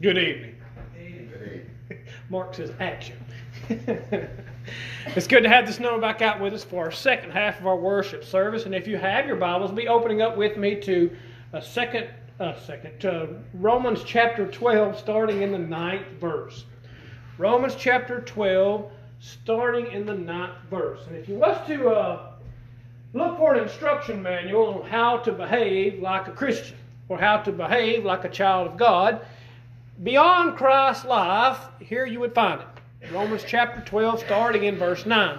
Good evening. Mark says action. it's good to have this number back out with us for our second half of our worship service. And if you have your Bibles, be opening up with me to a second, uh, second, uh, Romans chapter 12, starting in the ninth verse. Romans chapter 12, starting in the ninth verse. And if you was to uh, look for an instruction manual on how to behave like a Christian or how to behave like a child of God, beyond Christ's life, here you would find it. Romans chapter 12, starting in verse 9.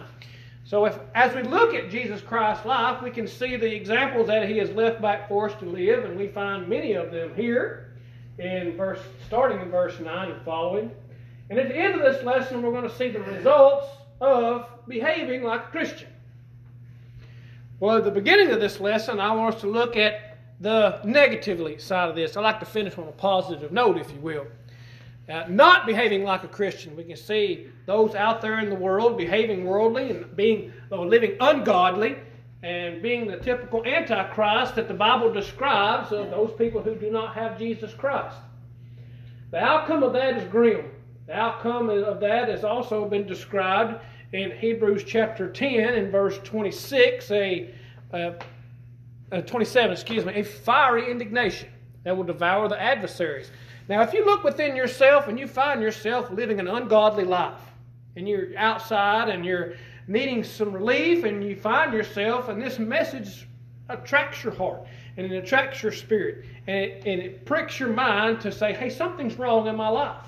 So, if as we look at Jesus Christ's life, we can see the examples that he has left back for us to live, and we find many of them here in verse, starting in verse 9 and following. And at the end of this lesson, we're going to see the results of behaving like a Christian. Well, at the beginning of this lesson, I want us to look at the negatively side of this. I like to finish on a positive note, if you will. Uh, not behaving like a Christian. We can see those out there in the world behaving worldly and being or living ungodly and being the typical antichrist that the Bible describes of those people who do not have Jesus Christ. The outcome of that is grim. The outcome of that has also been described in Hebrews chapter 10 and verse 26, a, a, a 27, excuse me, a fiery indignation that will devour the adversaries. Now, if you look within yourself and you find yourself living an ungodly life, and you're outside and you're needing some relief, and you find yourself, and this message attracts your heart and it attracts your spirit and it, and it pricks your mind to say, hey, something's wrong in my life.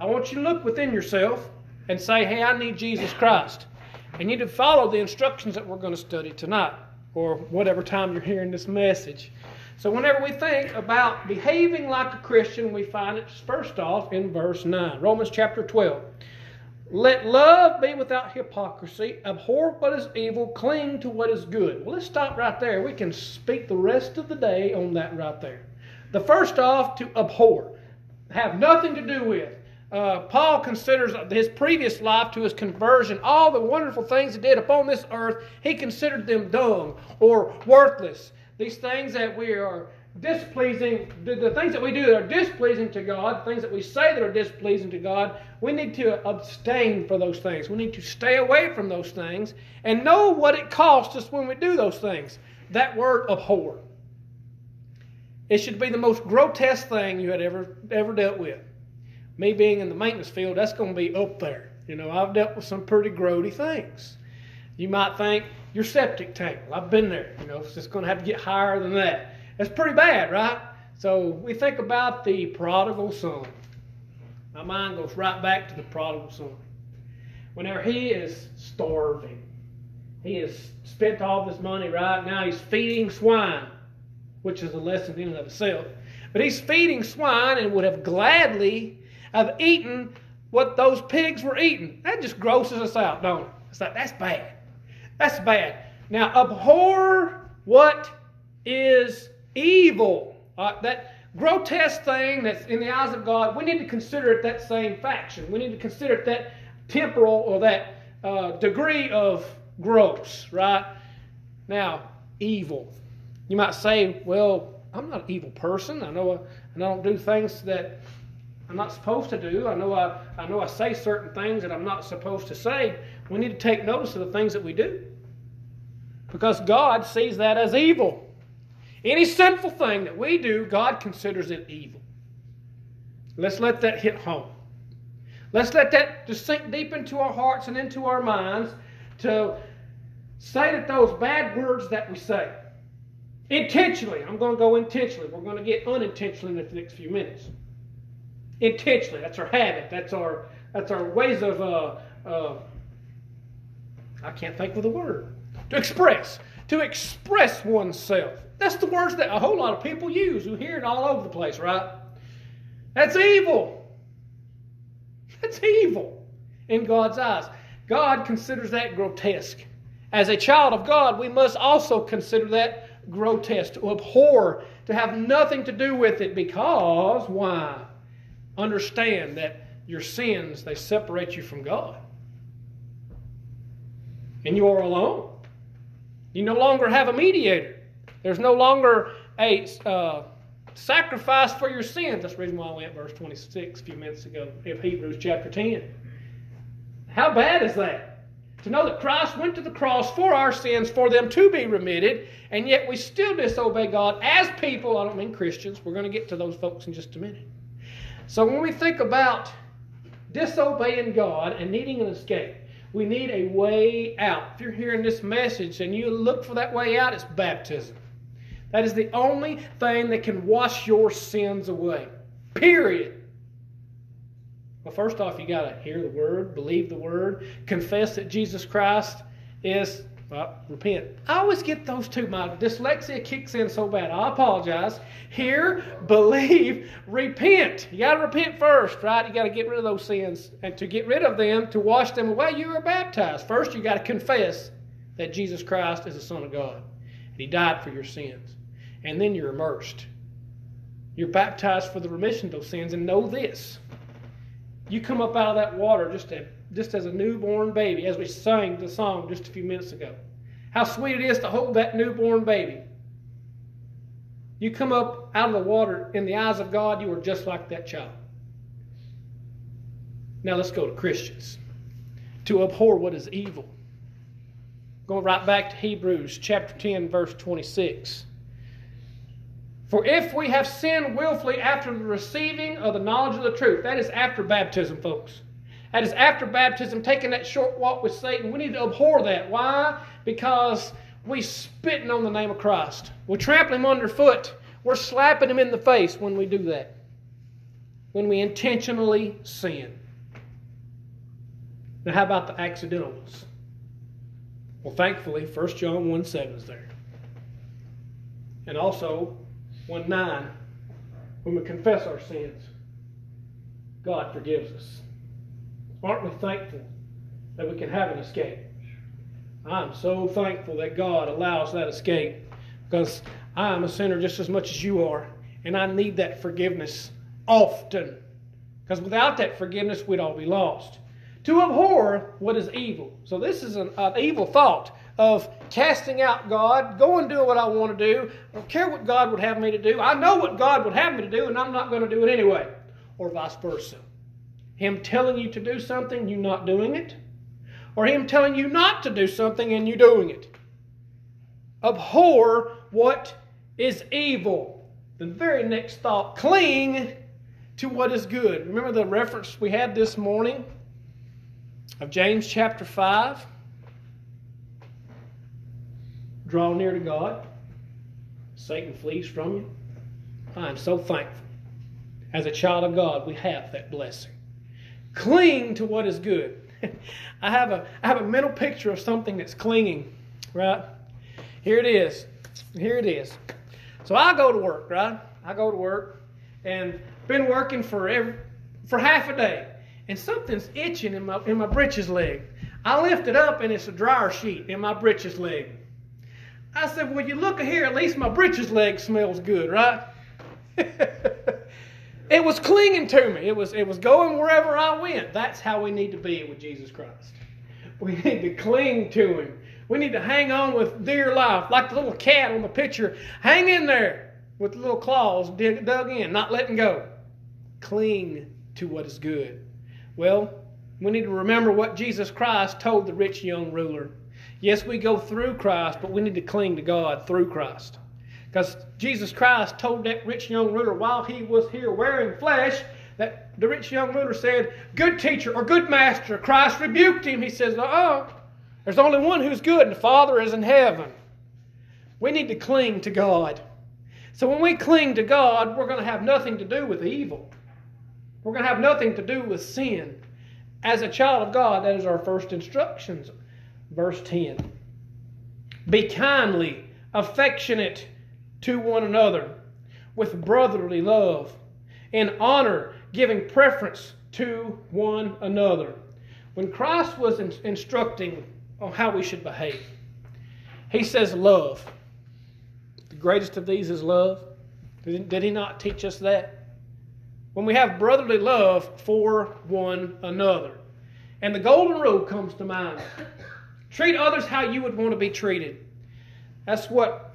I want you to look within yourself and say, hey, I need Jesus Christ. And you need to follow the instructions that we're going to study tonight or whatever time you're hearing this message. So, whenever we think about behaving like a Christian, we find it first off in verse 9, Romans chapter 12. Let love be without hypocrisy. Abhor what is evil. Cling to what is good. Well, let's stop right there. We can speak the rest of the day on that right there. The first off, to abhor, have nothing to do with. Uh, Paul considers his previous life to his conversion, all the wonderful things he did upon this earth, he considered them dung or worthless. These things that we are displeasing, the, the things that we do that are displeasing to God, things that we say that are displeasing to God, we need to abstain from those things. We need to stay away from those things and know what it costs us when we do those things. That word abhor. It should be the most grotesque thing you had ever ever dealt with. Me being in the maintenance field, that's going to be up there. You know, I've dealt with some pretty grody things. You might think your septic tank. Well, I've been there. You know, it's just going to have to get higher than that. That's pretty bad, right? So we think about the prodigal son. My mind goes right back to the prodigal son. Whenever he is starving, he has spent all this money, right? Now he's feeding swine, which is a lesson in and of itself. But he's feeding swine and would have gladly have eaten what those pigs were eating. That just grosses us out, don't it? It's like, that's bad. That's bad. Now, abhor what is evil. Uh, that grotesque thing that's in the eyes of God, we need to consider it that same faction. We need to consider it that temporal or that uh, degree of gross, right? Now, evil. You might say, well, I'm not an evil person. I know I, I don't do things that I'm not supposed to do. I know I, I know I say certain things that I'm not supposed to say. We need to take notice of the things that we do. Because God sees that as evil. Any sinful thing that we do, God considers it evil. Let's let that hit home. Let's let that just sink deep into our hearts and into our minds to say that those bad words that we say, intentionally, I'm going to go intentionally. We're going to get unintentionally in the next few minutes. Intentionally, that's our habit. That's our that's our ways of uh, uh, I can't think of the word to express to express oneself. That's the words that a whole lot of people use. We hear it all over the place, right? That's evil. That's evil in God's eyes. God considers that grotesque. As a child of God, we must also consider that grotesque, to abhor, to have nothing to do with it because, why? Understand that your sins, they separate you from God. And you are alone. You no longer have a mediator. There's no longer a uh, sacrifice for your sins. That's the reason why I went verse 26 a few minutes ago of Hebrews chapter 10. How bad is that? To know that Christ went to the cross for our sins, for them to be remitted, and yet we still disobey God as people. I don't mean Christians. We're going to get to those folks in just a minute. So when we think about disobeying God and needing an escape, we need a way out. If you're hearing this message and you look for that way out, it's baptism. That is the only thing that can wash your sins away. Period. Well, first off, you got to hear the word, believe the word, confess that Jesus Christ is well, repent. I always get those two. My dyslexia kicks in so bad. I apologize. Hear, believe, repent. You got to repent first, right? You got to get rid of those sins. And to get rid of them, to wash them away, you are baptized. First, you got to confess that Jesus Christ is the Son of God. And He died for your sins. And then you're immersed. You're baptized for the remission of those sins. And know this you come up out of that water just a just as a newborn baby, as we sang the song just a few minutes ago. How sweet it is to hold that newborn baby. You come up out of the water, in the eyes of God, you are just like that child. Now let's go to Christians. To abhor what is evil. Going right back to Hebrews chapter 10, verse 26. For if we have sinned willfully after the receiving of the knowledge of the truth, that is after baptism, folks. That is after baptism, taking that short walk with Satan. We need to abhor that. Why? Because we're spitting on the name of Christ. We trample him underfoot. We're slapping him in the face when we do that. When we intentionally sin. Now, how about the accidental ones? Well, thankfully, 1 John 1 7 is there. And also 1 9, when we confess our sins, God forgives us. Aren't we thankful that we can have an escape? I'm so thankful that God allows that escape because I am a sinner just as much as you are, and I need that forgiveness often. Because without that forgiveness, we'd all be lost. To abhor what is evil. So, this is an, an evil thought of casting out God, go and do what I want to do. I don't care what God would have me to do. I know what God would have me to do, and I'm not going to do it anyway. Or vice versa. Him telling you to do something, you not doing it, or Him telling you not to do something and you doing it. Abhor what is evil. The very next thought, cling to what is good. Remember the reference we had this morning of James chapter 5? Draw near to God, Satan flees from you. I am so thankful. As a child of God, we have that blessing. Cling to what is good. I have a I have a mental picture of something that's clinging, right? Here it is. Here it is. So I go to work, right? I go to work and been working for every, for half a day, and something's itching in my in my britches leg. I lift it up and it's a dryer sheet in my britches leg. I said, "Well, you look here. At least my britches leg smells good, right?" It was clinging to me. It was, it was going wherever I went. That's how we need to be with Jesus Christ. We need to cling to Him. We need to hang on with dear life, like the little cat on the picture. Hang in there with the little claws dig, dug in, not letting go. Cling to what is good. Well, we need to remember what Jesus Christ told the rich young ruler. Yes, we go through Christ, but we need to cling to God through Christ. Because Jesus Christ told that rich young ruler while he was here wearing flesh, that the rich young ruler said, Good teacher or good master. Christ rebuked him. He says, Oh, there's only one who's good, and the Father is in heaven. We need to cling to God. So when we cling to God, we're going to have nothing to do with evil. We're going to have nothing to do with sin. As a child of God, that is our first instructions. Verse 10 Be kindly, affectionate to one another with brotherly love, in honor, giving preference to one another. When Christ was in- instructing on how we should behave, he says, Love. The greatest of these is love. Did he not teach us that? When we have brotherly love for one another. And the golden rule comes to mind treat others how you would want to be treated. That's what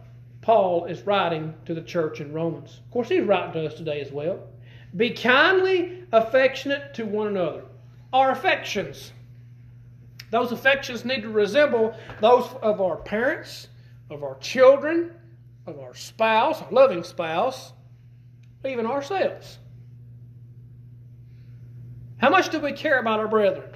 Paul is writing to the church in Romans. Of course, he's writing to us today as well. Be kindly affectionate to one another. Our affections. Those affections need to resemble those of our parents, of our children, of our spouse, our loving spouse, even ourselves. How much do we care about our brethren?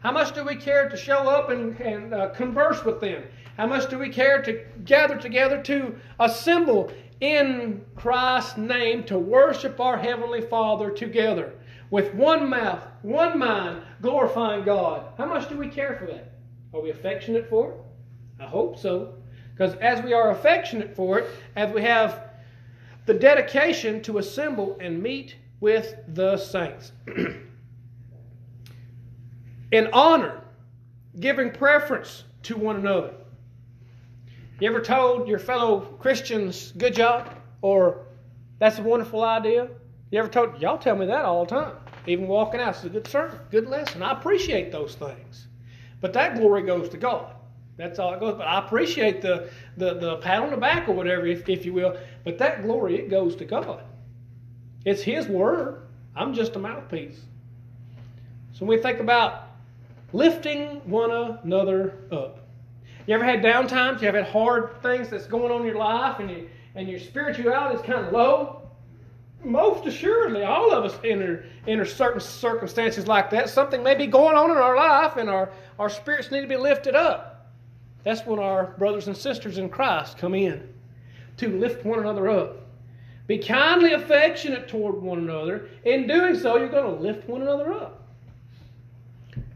How much do we care to show up and, and uh, converse with them? How much do we care to gather together to assemble in Christ's name to worship our Heavenly Father together with one mouth, one mind, glorifying God? How much do we care for that? Are we affectionate for it? I hope so. Because as we are affectionate for it, as we have the dedication to assemble and meet with the saints. in honor, giving preference to one another. You ever told your fellow Christians, good job? Or that's a wonderful idea? You ever told, y'all tell me that all the time. Even walking out, it's a good sermon, good lesson. I appreciate those things. But that glory goes to God. That's all it goes. But I appreciate the, the, the pat on the back or whatever, if, if you will. But that glory, it goes to God. It's His word. I'm just a mouthpiece. So when we think about lifting one another up. You ever had down times? You ever had hard things that's going on in your life and, you, and your spirituality is kind of low? Most assuredly, all of us enter, enter certain circumstances like that. Something may be going on in our life and our, our spirits need to be lifted up. That's when our brothers and sisters in Christ come in to lift one another up. Be kindly affectionate toward one another. In doing so, you're going to lift one another up.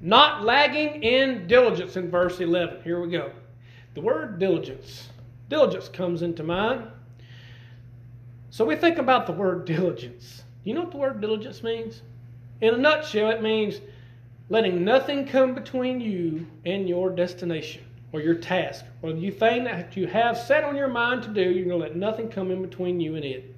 Not lagging in diligence in verse 11. Here we go. The word diligence. Diligence comes into mind. So we think about the word diligence. You know what the word diligence means? In a nutshell, it means letting nothing come between you and your destination or your task or the thing that you have set on your mind to do. You're going to let nothing come in between you and it.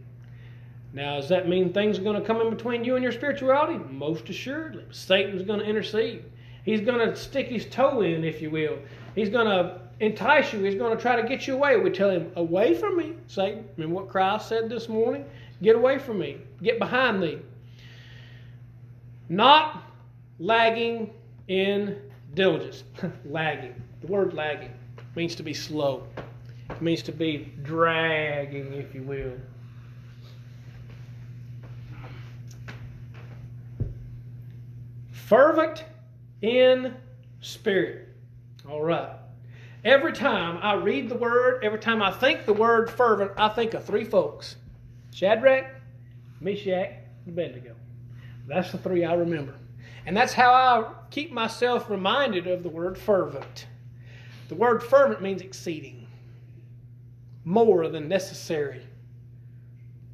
Now, does that mean things are going to come in between you and your spirituality? Most assuredly. Satan's going to intercede. He's going to stick his toe in, if you will. He's going to entice you. He's going to try to get you away. We tell him, Away from me, Satan. Remember what Christ said this morning? Get away from me. Get behind me. Not lagging in diligence. lagging. The word lagging means to be slow, it means to be dragging, if you will. Fervent in spirit. All right. Every time I read the word, every time I think the word fervent, I think of three folks Shadrach, Meshach, and Abednego. That's the three I remember. And that's how I keep myself reminded of the word fervent. The word fervent means exceeding, more than necessary,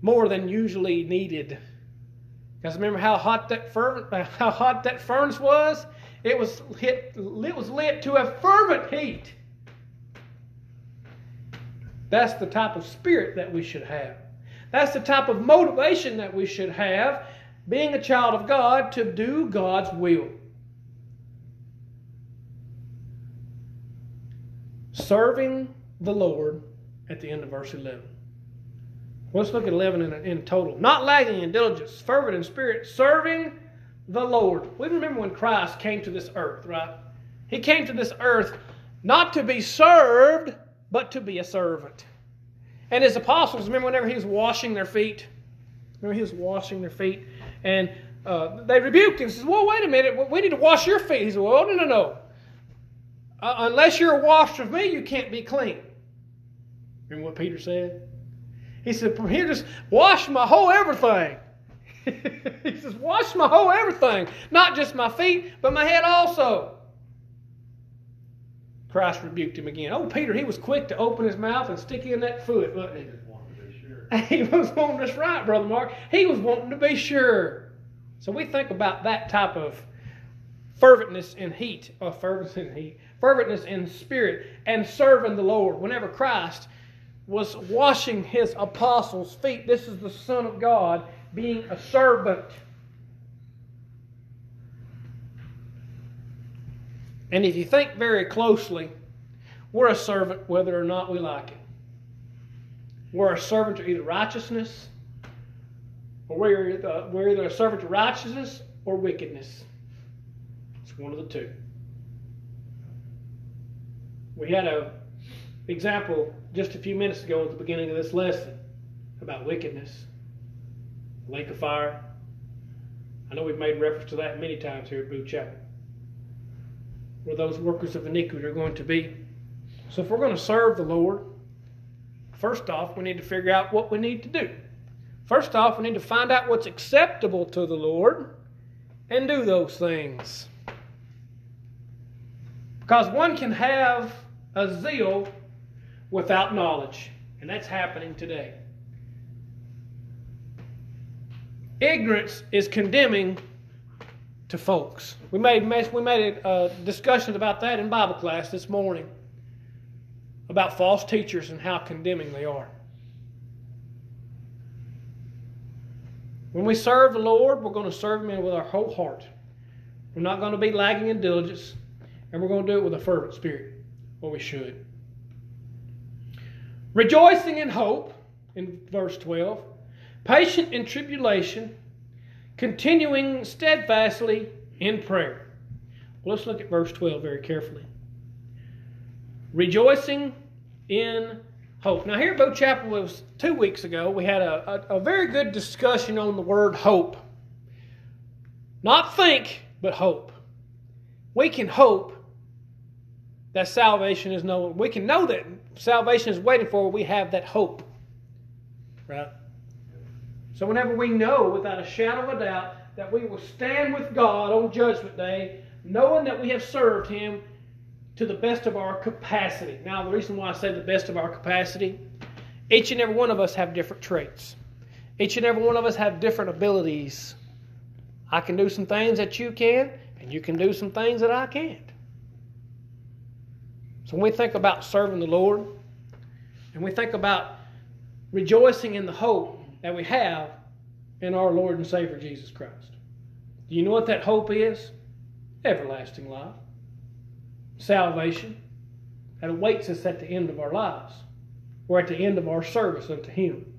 more than usually needed. Guys, remember how hot that fervent, how hot that furnace was? It was hit, it was lit to a fervent heat. That's the type of spirit that we should have. That's the type of motivation that we should have, being a child of God, to do God's will. Serving the Lord at the end of verse 11. Let's look at 11 in, in total. Not lagging in diligence, fervent in spirit, serving the Lord. We remember when Christ came to this earth, right? He came to this earth not to be served, but to be a servant. And his apostles, remember whenever he was washing their feet? Remember he was washing their feet? And uh, they rebuked him. He says, Well, wait a minute. We need to wash your feet. He said, Well, no, no, no. Uh, unless you're washed of me, you can't be clean. Remember what Peter said? He said, From Here, just wash my whole everything. he says, Wash my whole everything, not just my feet, but my head also. Christ rebuked him again. Oh, Peter, he was quick to open his mouth and stick in that foot, wasn't he? He was wanting us right, Brother Mark. He was wanting to be sure. So we think about that type of ferventness in heat, or ferventness in heat, ferventness in spirit, and serving the Lord. Whenever Christ was washing his apostles' feet, this is the Son of God being a servant. And if you think very closely, we're a servant whether or not we like it. we're a servant to either righteousness, or we're, we're either a servant to righteousness or wickedness. It's one of the two. We had a example just a few minutes ago at the beginning of this lesson about wickedness, lake of fire. I know we've made reference to that many times here at Booth Chapel. Where those workers of iniquity are going to be. So if we're going to serve the Lord, first off, we need to figure out what we need to do. First off, we need to find out what's acceptable to the Lord and do those things. Because one can have a zeal without knowledge, and that's happening today. Ignorance is condemning to folks. We made we made a discussion about that in Bible class this morning about false teachers and how condemning they are. When we serve the Lord, we're going to serve Him with our whole heart. We're not going to be lagging in diligence, and we're going to do it with a fervent spirit, or we should. Rejoicing in hope, in verse 12, patient in tribulation, continuing steadfastly in prayer. Well, let's look at verse 12 very carefully. Rejoicing in hope. Now, here at Booth Chapel was two weeks ago. We had a, a, a very good discussion on the word hope. Not think, but hope. We can hope that salvation is known. We can know that salvation is waiting for. We have that hope, right? So whenever we know without a shadow of a doubt that we will stand with God on Judgment Day, knowing that we have served Him to the best of our capacity. Now, the reason why I say the best of our capacity, each and every one of us have different traits. Each and every one of us have different abilities. I can do some things that you can, and you can do some things that I can't. So when we think about serving the Lord, and we think about rejoicing in the hope that we have in our Lord and Savior Jesus Christ. Do you know what that hope is? Everlasting life salvation that awaits us at the end of our lives or at the end of our service unto Him.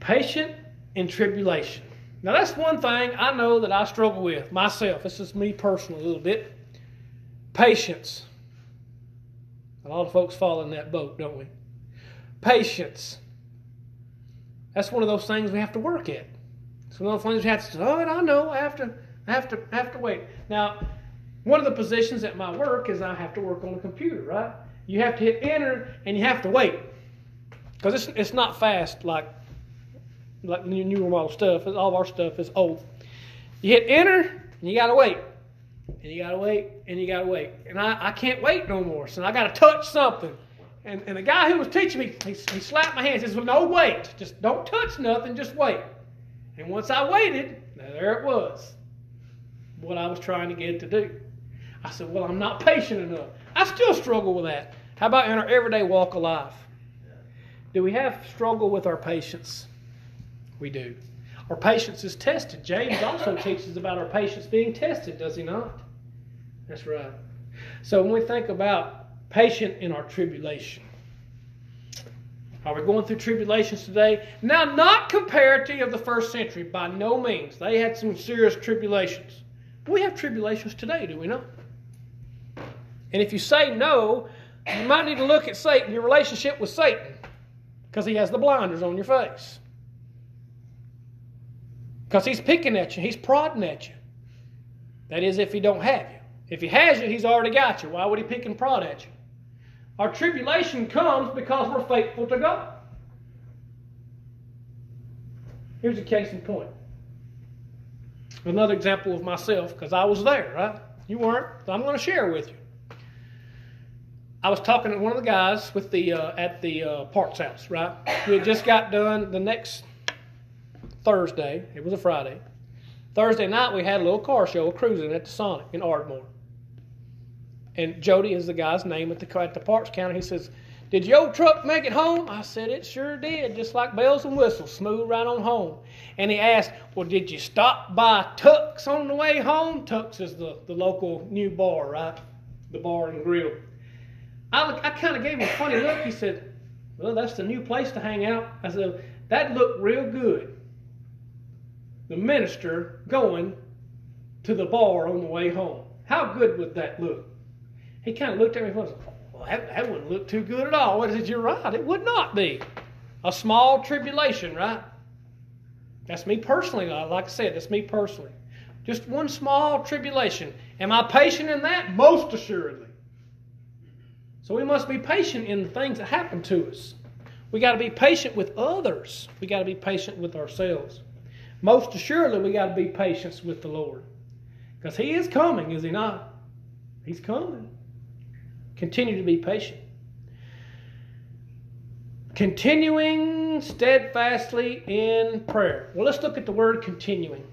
Patient in tribulation. Now, that's one thing I know that I struggle with myself. This is me personally a little bit. Patience. A lot of folks fall in that boat, don't we? Patience. That's one of those things we have to work at. It's one of those things we have to say, oh, I know, I have to I have to I have to wait. Now, one of the positions at my work is I have to work on a computer, right? You have to hit enter and you have to wait because it's it's not fast like like new newer model stuff. All of our stuff is old. You hit enter and you gotta wait. And you gotta wait and you gotta wait. And I, I can't wait no more. So I gotta touch something. And, and the guy who was teaching me, he, he slapped my hand. He says, Well, no, wait. Just don't touch nothing, just wait. And once I waited, there it was what I was trying to get to do. I said, Well, I'm not patient enough. I still struggle with that. How about in our everyday walk of life? Do we have struggle with our patience? We do. Our patience is tested. James also teaches about our patience being tested, does he not? That's right. So when we think about patient in our tribulation, are we going through tribulations today? Now, not comparative of the first century, by no means. They had some serious tribulations. We have tribulations today, do we not? And if you say no, you might need to look at Satan, your relationship with Satan, because he has the blinders on your face. Because he's picking at you, he's prodding at you. That is, if he don't have you. If he has you, he's already got you. Why would he pick and prod at you? Our tribulation comes because we're faithful to God. Here's a case in point another example of myself because I was there, right? You weren't, so I'm going to share with you. I was talking to one of the guys with the uh, at the uh, Parks House, right? We had just got done the next Thursday. It was a Friday. Thursday night we had a little car show cruising at the Sonic in Ardmore. And Jody is the guy's name at the at the Parks counter. He says, "Did your old truck make it home?" I said, "It sure did, just like bells and whistles, smooth right on home." And he asked, Well, did you stop by Tuck's on the way home? Tuck's is the, the local new bar, right? The bar and grill. I, I kind of gave him a funny look. He said, Well, that's the new place to hang out. I said, That looked real good. The minister going to the bar on the way home. How good would that look? He kind of looked at me and said, Well, that, that wouldn't look too good at all. I it? You're right. It would not be. A small tribulation, right? That's me personally. Like I said, that's me personally. Just one small tribulation. Am I patient in that? Most assuredly. So we must be patient in the things that happen to us. We got to be patient with others. We got to be patient with ourselves. Most assuredly, we got to be patient with the Lord. Because He is coming, is He not? He's coming. Continue to be patient. Continuing steadfastly in prayer. Well, let's look at the word continuing.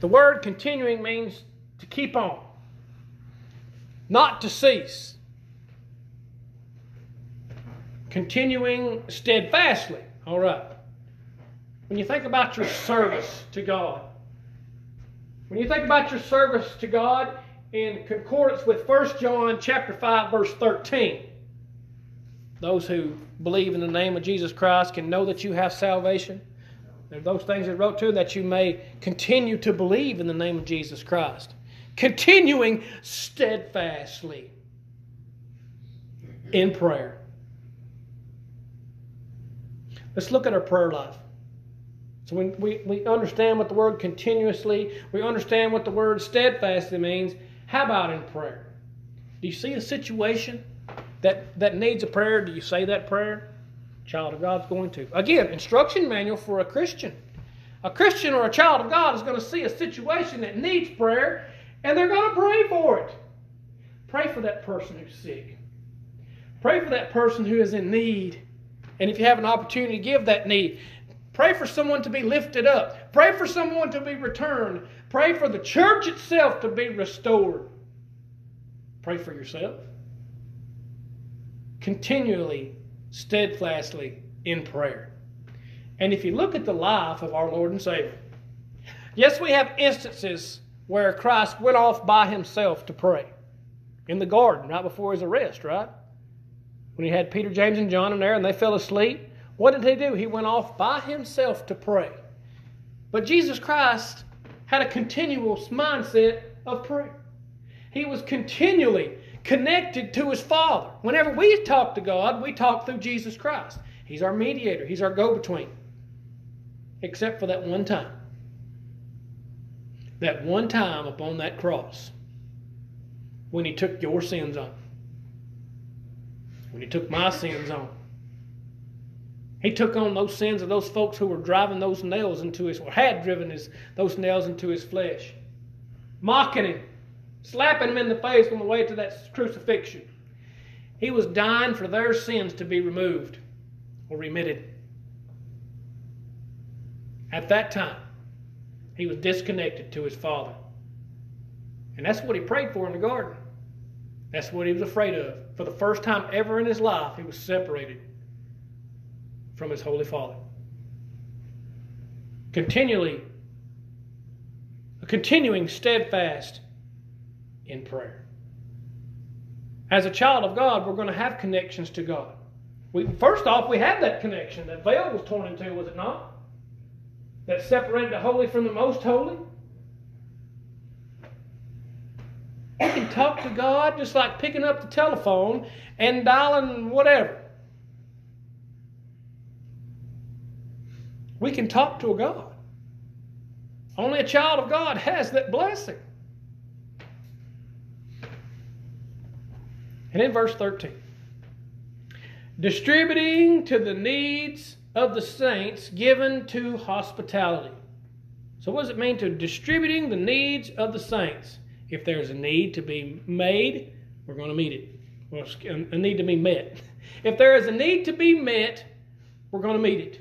The word continuing means to keep on not to cease, continuing steadfastly. All right. When you think about your service to God, when you think about your service to God in concordance with 1 John chapter 5 verse 13, those who believe in the name of Jesus Christ can know that you have salvation. There are those things that wrote to that you may continue to believe in the name of Jesus Christ continuing steadfastly in prayer. Let's look at our prayer life. So when we, we understand what the word continuously, we understand what the word steadfastly means. How about in prayer? Do you see a situation that, that needs a prayer? Do you say that prayer? Child of God's going to. Again, instruction manual for a Christian. A Christian or a child of God is going to see a situation that needs prayer and they're going to pray for it. Pray for that person who's sick. Pray for that person who is in need. And if you have an opportunity to give that need, pray for someone to be lifted up. Pray for someone to be returned. Pray for the church itself to be restored. Pray for yourself. Continually, steadfastly in prayer. And if you look at the life of our Lord and Savior, yes, we have instances where Christ went off by himself to pray in the garden right before his arrest, right? When he had Peter, James, and John in there and they fell asleep, what did he do? He went off by himself to pray. But Jesus Christ had a continual mindset of prayer. He was continually connected to his Father. Whenever we talk to God, we talk through Jesus Christ. He's our mediator, He's our go between. Except for that one time that one time upon that cross when he took your sins on, when he took my sins on. He took on those sins of those folks who were driving those nails into his, or had driven his, those nails into his flesh, mocking him, slapping him in the face on the way to that crucifixion. He was dying for their sins to be removed or remitted. At that time, he was disconnected to his father. And that's what he prayed for in the garden. That's what he was afraid of. For the first time ever in his life, he was separated from his holy father. Continually, continuing steadfast in prayer. As a child of God, we're going to have connections to God. We, first off, we have that connection. That veil was torn in two, was it not? that separated the holy from the most holy? We can talk to God just like picking up the telephone and dialing whatever. We can talk to a God. Only a child of God has that blessing. And in verse 13, distributing to the needs of the saints given to hospitality. So, what does it mean to distributing the needs of the saints? If there's a need to be made, we're going to meet it. Well, a need to be met. If there is a need to be met, we're going to meet it.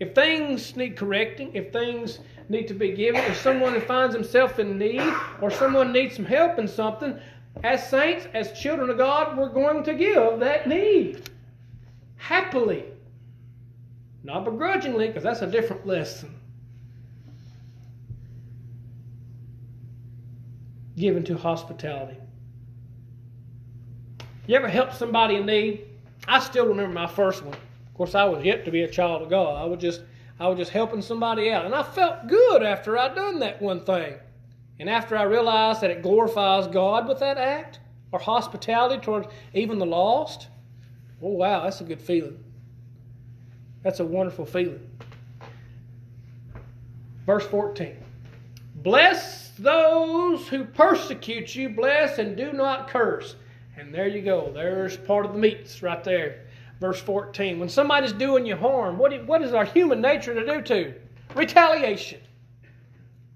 If things need correcting, if things need to be given, if someone finds himself in need or someone needs some help in something, as saints, as children of God, we're going to give that need happily. Not begrudgingly, because that's a different lesson. Given to hospitality. You ever help somebody in need? I still remember my first one. Course, I was yet to be a child of God. I was just, I was just helping somebody out, and I felt good after I'd done that one thing. And after I realized that it glorifies God with that act, or hospitality towards even the lost, oh wow, that's a good feeling. That's a wonderful feeling. Verse 14. Bless those who persecute you, bless and do not curse. And there you go. There's part of the meats right there. Verse 14. When somebody's doing you harm, what, what is our human nature to do to? Retaliation.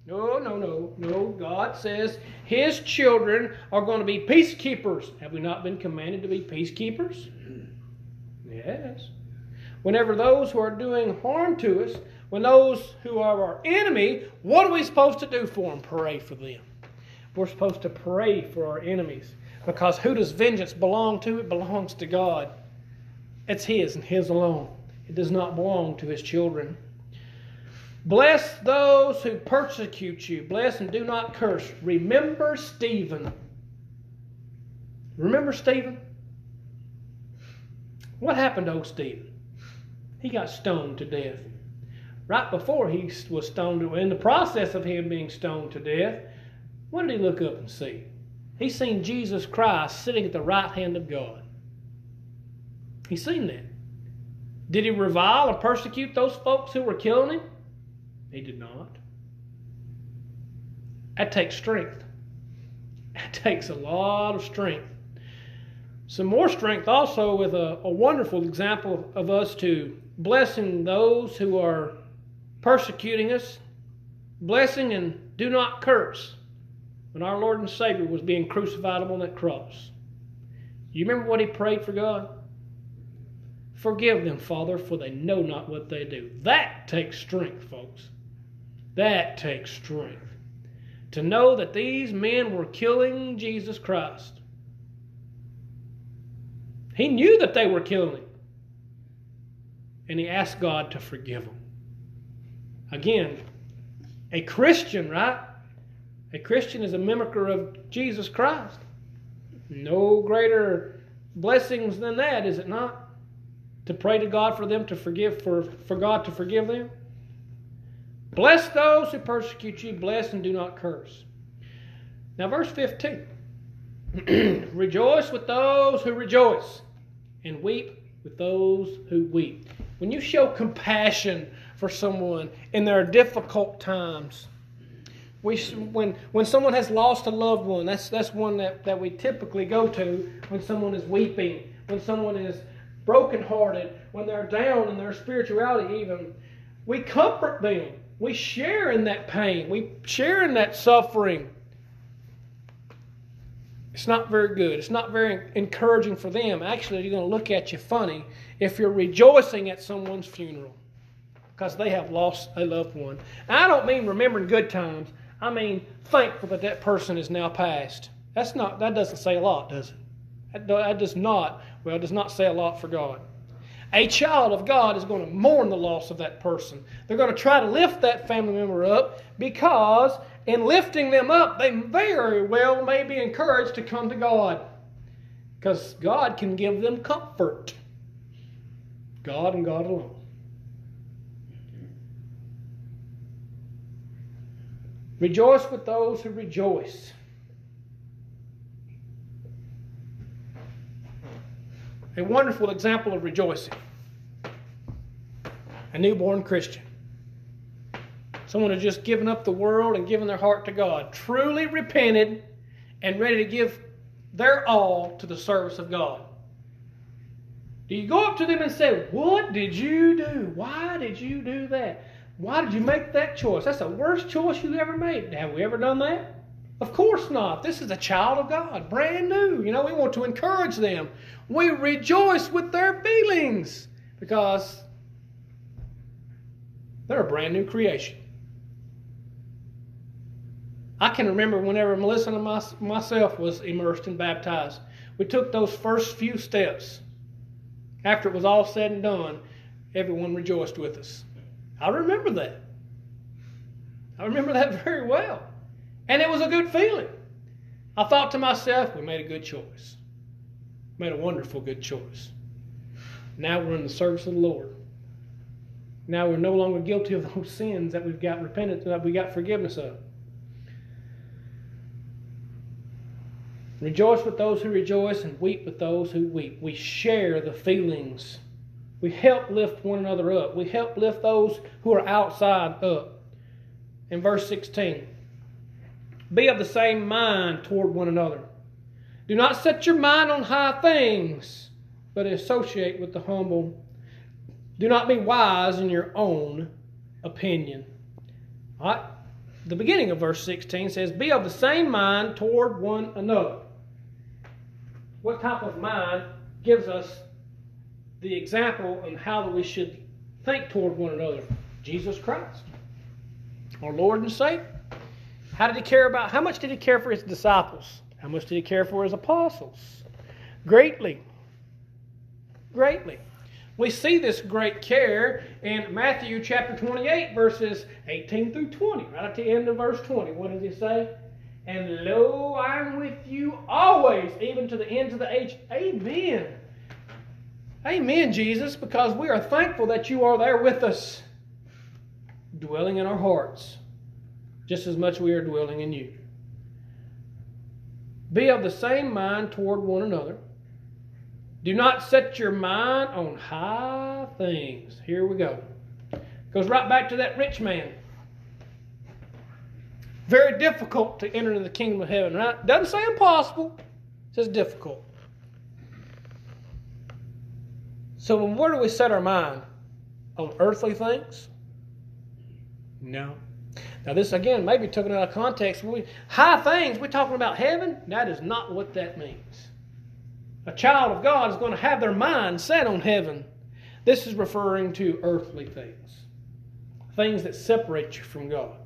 No, no, no, no. God says His children are going to be peacekeepers. Have we not been commanded to be peacekeepers? Yes. Whenever those who are doing harm to us, when those who are our enemy, what are we supposed to do for them? Pray for them. We're supposed to pray for our enemies. Because who does vengeance belong to? It belongs to God. It's His and His alone. It does not belong to His children. Bless those who persecute you. Bless and do not curse. Remember Stephen. Remember Stephen? What happened to old Stephen? He got stoned to death. Right before he was stoned, in the process of him being stoned to death, what did he look up and see? He seen Jesus Christ sitting at the right hand of God. He seen that. Did he revile or persecute those folks who were killing him? He did not. That takes strength. That takes a lot of strength. Some more strength also with a, a wonderful example of us to blessing those who are persecuting us, blessing and do not curse when our Lord and Savior was being crucified upon that cross. You remember what he prayed for God? Forgive them, Father, for they know not what they do. That takes strength, folks. That takes strength. To know that these men were killing Jesus Christ. He knew that they were killing him. And he asked God to forgive them. Again, a Christian, right? A Christian is a mimicker of Jesus Christ. No greater blessings than that, is it not? To pray to God for them to forgive, for, for God to forgive them. Bless those who persecute you, bless and do not curse. Now, verse 15 Rejoice with those who rejoice, and weep with those who weep. When you show compassion for someone in their difficult times, we, when, when someone has lost a loved one, that's, that's one that, that we typically go to when someone is weeping, when someone is brokenhearted, when they're down in their spirituality, even. We comfort them. We share in that pain. We share in that suffering. It's not very good. It's not very encouraging for them. Actually, they're going to look at you funny if you're rejoicing at someone's funeral because they have lost a loved one. I don't mean remembering good times. I mean, thankful that that person is now passed. That's not, that doesn't say a lot, does it? That, that does not, well, it does not say a lot for God. A child of God is going to mourn the loss of that person. They're going to try to lift that family member up because in lifting them up, they very well may be encouraged to come to God. Because God can give them comfort. God and God alone. Rejoice with those who rejoice. A wonderful example of rejoicing. A newborn Christian. Someone who just given up the world and given their heart to God, truly repented and ready to give their all to the service of God. Do you go up to them and say, What did you do? Why did you do that? Why did you make that choice? That's the worst choice you ever made. Have we ever done that? Of course not. This is a child of God, brand new. You know, we want to encourage them. We rejoice with their feelings because they're a brand new creation. I can remember whenever Melissa and my, myself was immersed and baptized. We took those first few steps. After it was all said and done, everyone rejoiced with us. I remember that. I remember that very well. And it was a good feeling. I thought to myself, we made a good choice. Made a wonderful good choice. Now we're in the service of the Lord. Now we're no longer guilty of those sins that we've got repentance that we got forgiveness of. Rejoice with those who rejoice and weep with those who weep. We share the feelings. We help lift one another up. We help lift those who are outside up. In verse 16, be of the same mind toward one another. Do not set your mind on high things, but associate with the humble. Do not be wise in your own opinion. All right. The beginning of verse 16 says, Be of the same mind toward one another. What type of mind gives us the example on how we should think toward one another? Jesus Christ, our Lord and Savior. How did he care about, how much did he care for his disciples? How much did he care for his apostles? Greatly. Greatly. We see this great care in Matthew chapter 28, verses 18 through 20. Right at the end of verse 20. What does he say? And lo, I'm with you always, even to the ends of the age. Amen. Amen, Jesus, because we are thankful that you are there with us, dwelling in our hearts, just as much we are dwelling in you. Be of the same mind toward one another. Do not set your mind on high things. Here we go. Goes right back to that rich man. Very difficult to enter into the kingdom of heaven, right? Doesn't say impossible, it says difficult. So, where do we set our mind? On earthly things? No. Now, this again maybe taken out of context. We, high things, we're talking about heaven. That is not what that means. A child of God is going to have their mind set on heaven. This is referring to earthly things, things that separate you from God,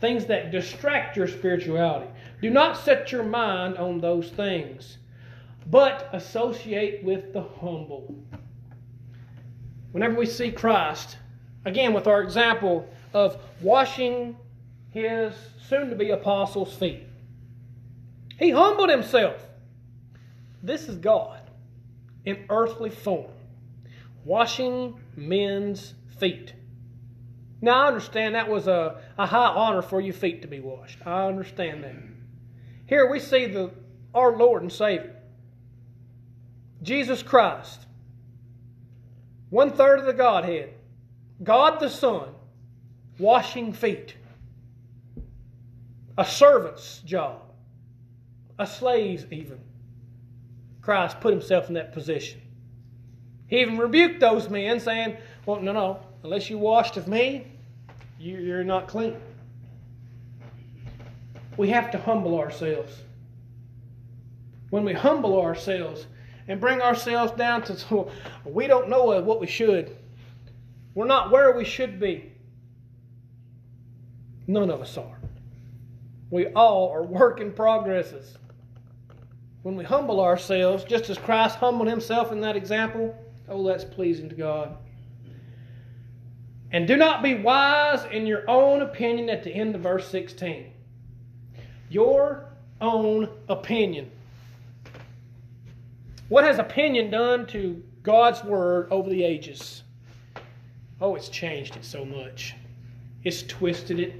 things that distract your spirituality. Do not set your mind on those things, but associate with the humble. Whenever we see Christ, again with our example of washing his soon to be apostles' feet. He humbled himself. This is God in earthly form, washing men's feet. Now, I understand that was a, a high honor for your feet to be washed. I understand that. Here we see the, our Lord and Savior, Jesus Christ, one third of the Godhead, God the Son, washing feet a servant's job, a slave's even. Christ put himself in that position. He even rebuked those men, saying, Well, no, no, unless you washed of me, you're not clean. We have to humble ourselves. When we humble ourselves and bring ourselves down to, we don't know what we should, we're not where we should be. None of us are. We all are work in progresses. When we humble ourselves, just as Christ humbled himself in that example, oh, that's pleasing to God. And do not be wise in your own opinion at the end of verse 16. Your own opinion. What has opinion done to God's Word over the ages? Oh, it's changed it so much. It's twisted it,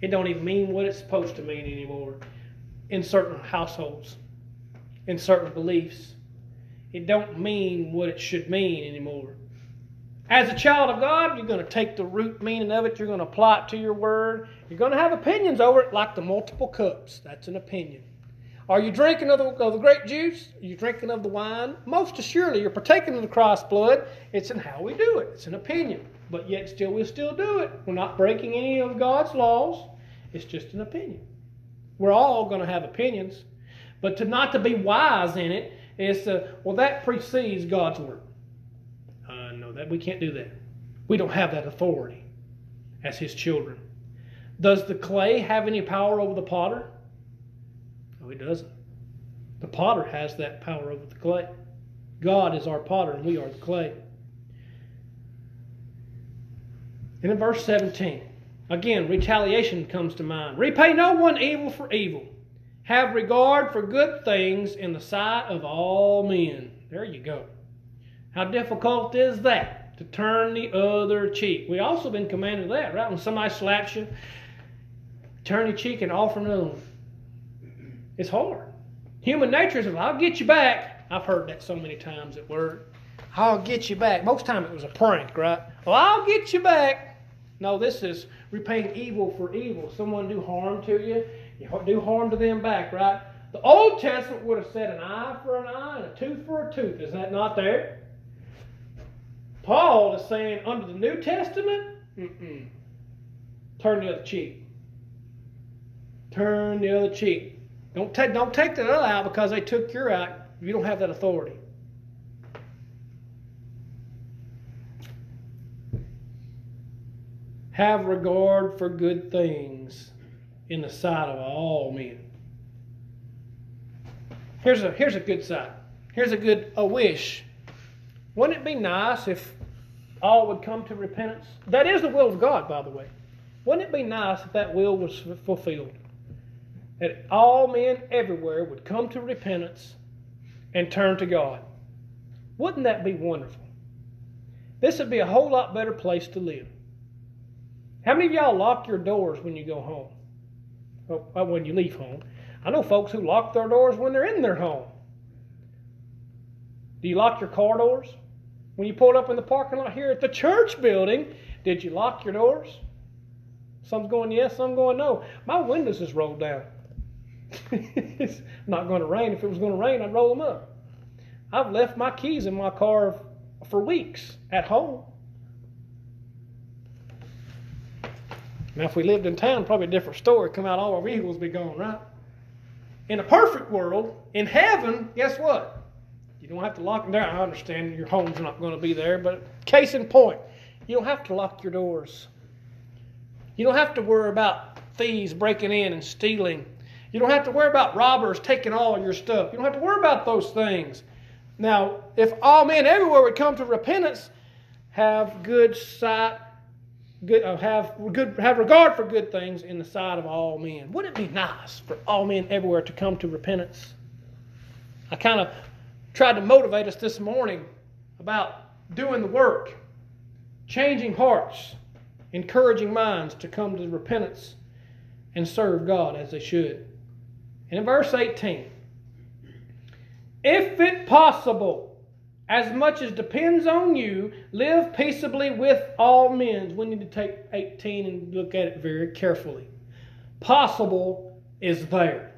it don't even mean what it's supposed to mean anymore in certain households, in certain beliefs. It don't mean what it should mean anymore. As a child of God, you're going to take the root meaning of it, you're going to apply it to your word. You're going to have opinions over it like the multiple cups. That's an opinion. Are you drinking of the, of the grape juice? Are you drinking of the wine? Most assuredly, you're partaking of the Christ's blood. It's in how we do it. It's an opinion but yet still we'll still do it. We're not breaking any of God's laws. It's just an opinion. We're all going to have opinions, but to not to be wise in it is to, well that precedes God's word. Uh, no, that we can't do that. We don't have that authority as His children. Does the clay have any power over the potter? No, it doesn't. The potter has that power over the clay. God is our potter, and we are the clay. And in verse 17, again, retaliation comes to mind. Repay no one evil for evil. Have regard for good things in the sight of all men. There you go. How difficult is that? To turn the other cheek. We've also been commanded that, right? When somebody slaps you, turn your cheek and offer another one. It's hard. Human nature is, I'll get you back. I've heard that so many times at work. I'll get you back. Most time it was a prank, right? Well, I'll get you back. No, this is repaying evil for evil. Someone do harm to you, you do harm to them back, right? The Old Testament would have said an eye for an eye and a tooth for a tooth. Is that not there? Paul is saying under the New Testament, mm-mm. turn the other cheek. Turn the other cheek. Don't take don't take that other out because they took your out. You don't have that authority. Have regard for good things in the sight of all men. Here's a here's a good sight. Here's a good a wish. Wouldn't it be nice if all would come to repentance? That is the will of God, by the way. Wouldn't it be nice if that will was fulfilled? That all men everywhere would come to repentance and turn to God. Wouldn't that be wonderful? This would be a whole lot better place to live. How many of y'all lock your doors when you go home? Well, uh, when you leave home. I know folks who lock their doors when they're in their home. Do you lock your car doors? When you pulled up in the parking lot here at the church building, did you lock your doors? Some's going yes, some going no. My windows is rolled down. it's not going to rain. If it was going to rain, I'd roll them up. I've left my keys in my car for weeks at home. Now, if we lived in town, probably a different story. Come out, all our vehicles be gone, right? In a perfect world, in heaven, guess what? You don't have to lock them down. I understand your home's not going to be there, but case in point, you don't have to lock your doors. You don't have to worry about thieves breaking in and stealing. You don't have to worry about robbers taking all your stuff. You don't have to worry about those things. Now, if all men everywhere would come to repentance, have good sight good, uh, have good, have regard for good things in the sight of all men. Wouldn't it be nice for all men everywhere to come to repentance? I kind of tried to motivate us this morning about doing the work, changing hearts, encouraging minds to come to repentance and serve God as they should. And in verse 18, if it possible, as much as depends on you, live peaceably with all men. We need to take 18 and look at it very carefully. Possible is there.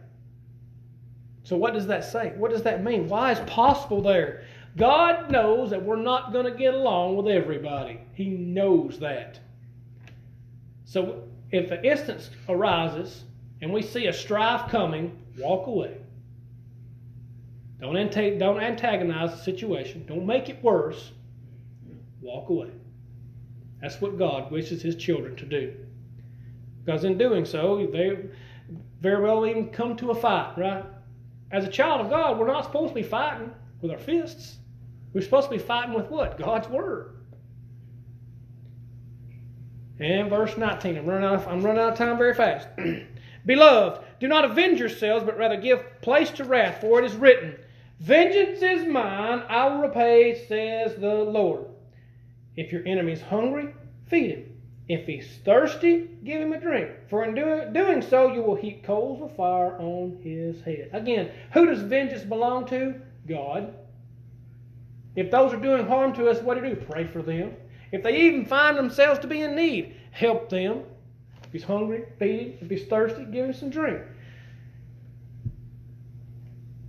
So, what does that say? What does that mean? Why is possible there? God knows that we're not going to get along with everybody. He knows that. So, if an instance arises and we see a strife coming, walk away. Don't, anta- don't antagonize the situation. Don't make it worse. Walk away. That's what God wishes His children to do. Because in doing so, they very well even come to a fight, right? As a child of God, we're not supposed to be fighting with our fists. We're supposed to be fighting with what? God's Word. And verse 19. I'm running out of, I'm running out of time very fast. Beloved, do not avenge yourselves, but rather give place to wrath, for it is written, Vengeance is mine, I will repay, says the Lord. If your enemy is hungry, feed him. If he's thirsty, give him a drink. For in do- doing so, you will heap coals of fire on his head. Again, who does vengeance belong to? God. If those are doing harm to us, what do you do? Pray for them. If they even find themselves to be in need, help them. If he's hungry, feed him. If he's thirsty, give him some drink.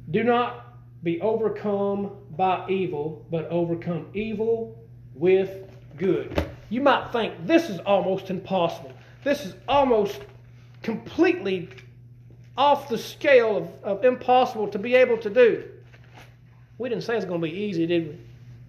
Do not be overcome by evil, but overcome evil with good. You might think this is almost impossible. This is almost completely off the scale of, of impossible to be able to do. We didn't say it's going to be easy, did we?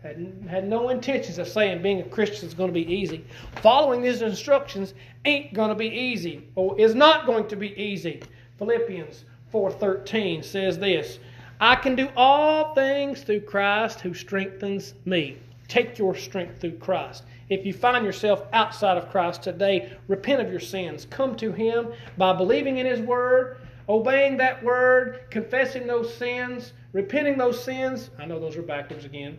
Had, had no intentions of saying being a Christian is going to be easy. Following these instructions ain't going to be easy, or is not going to be easy. Philippians 4.13 says this, I can do all things through Christ who strengthens me. Take your strength through Christ. If you find yourself outside of Christ today, repent of your sins. Come to Him by believing in His Word, obeying that word, confessing those sins, repenting those sins. I know those are backwards again.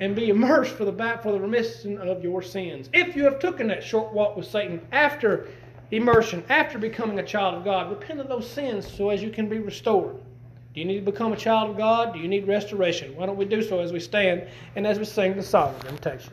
And be immersed for the for the remission of your sins. If you have taken that short walk with Satan after immersion, after becoming a child of God, repent of those sins so as you can be restored. Do you need to become a child of God? Do you need restoration? Why don't we do so as we stand and as we sing the song of invitation?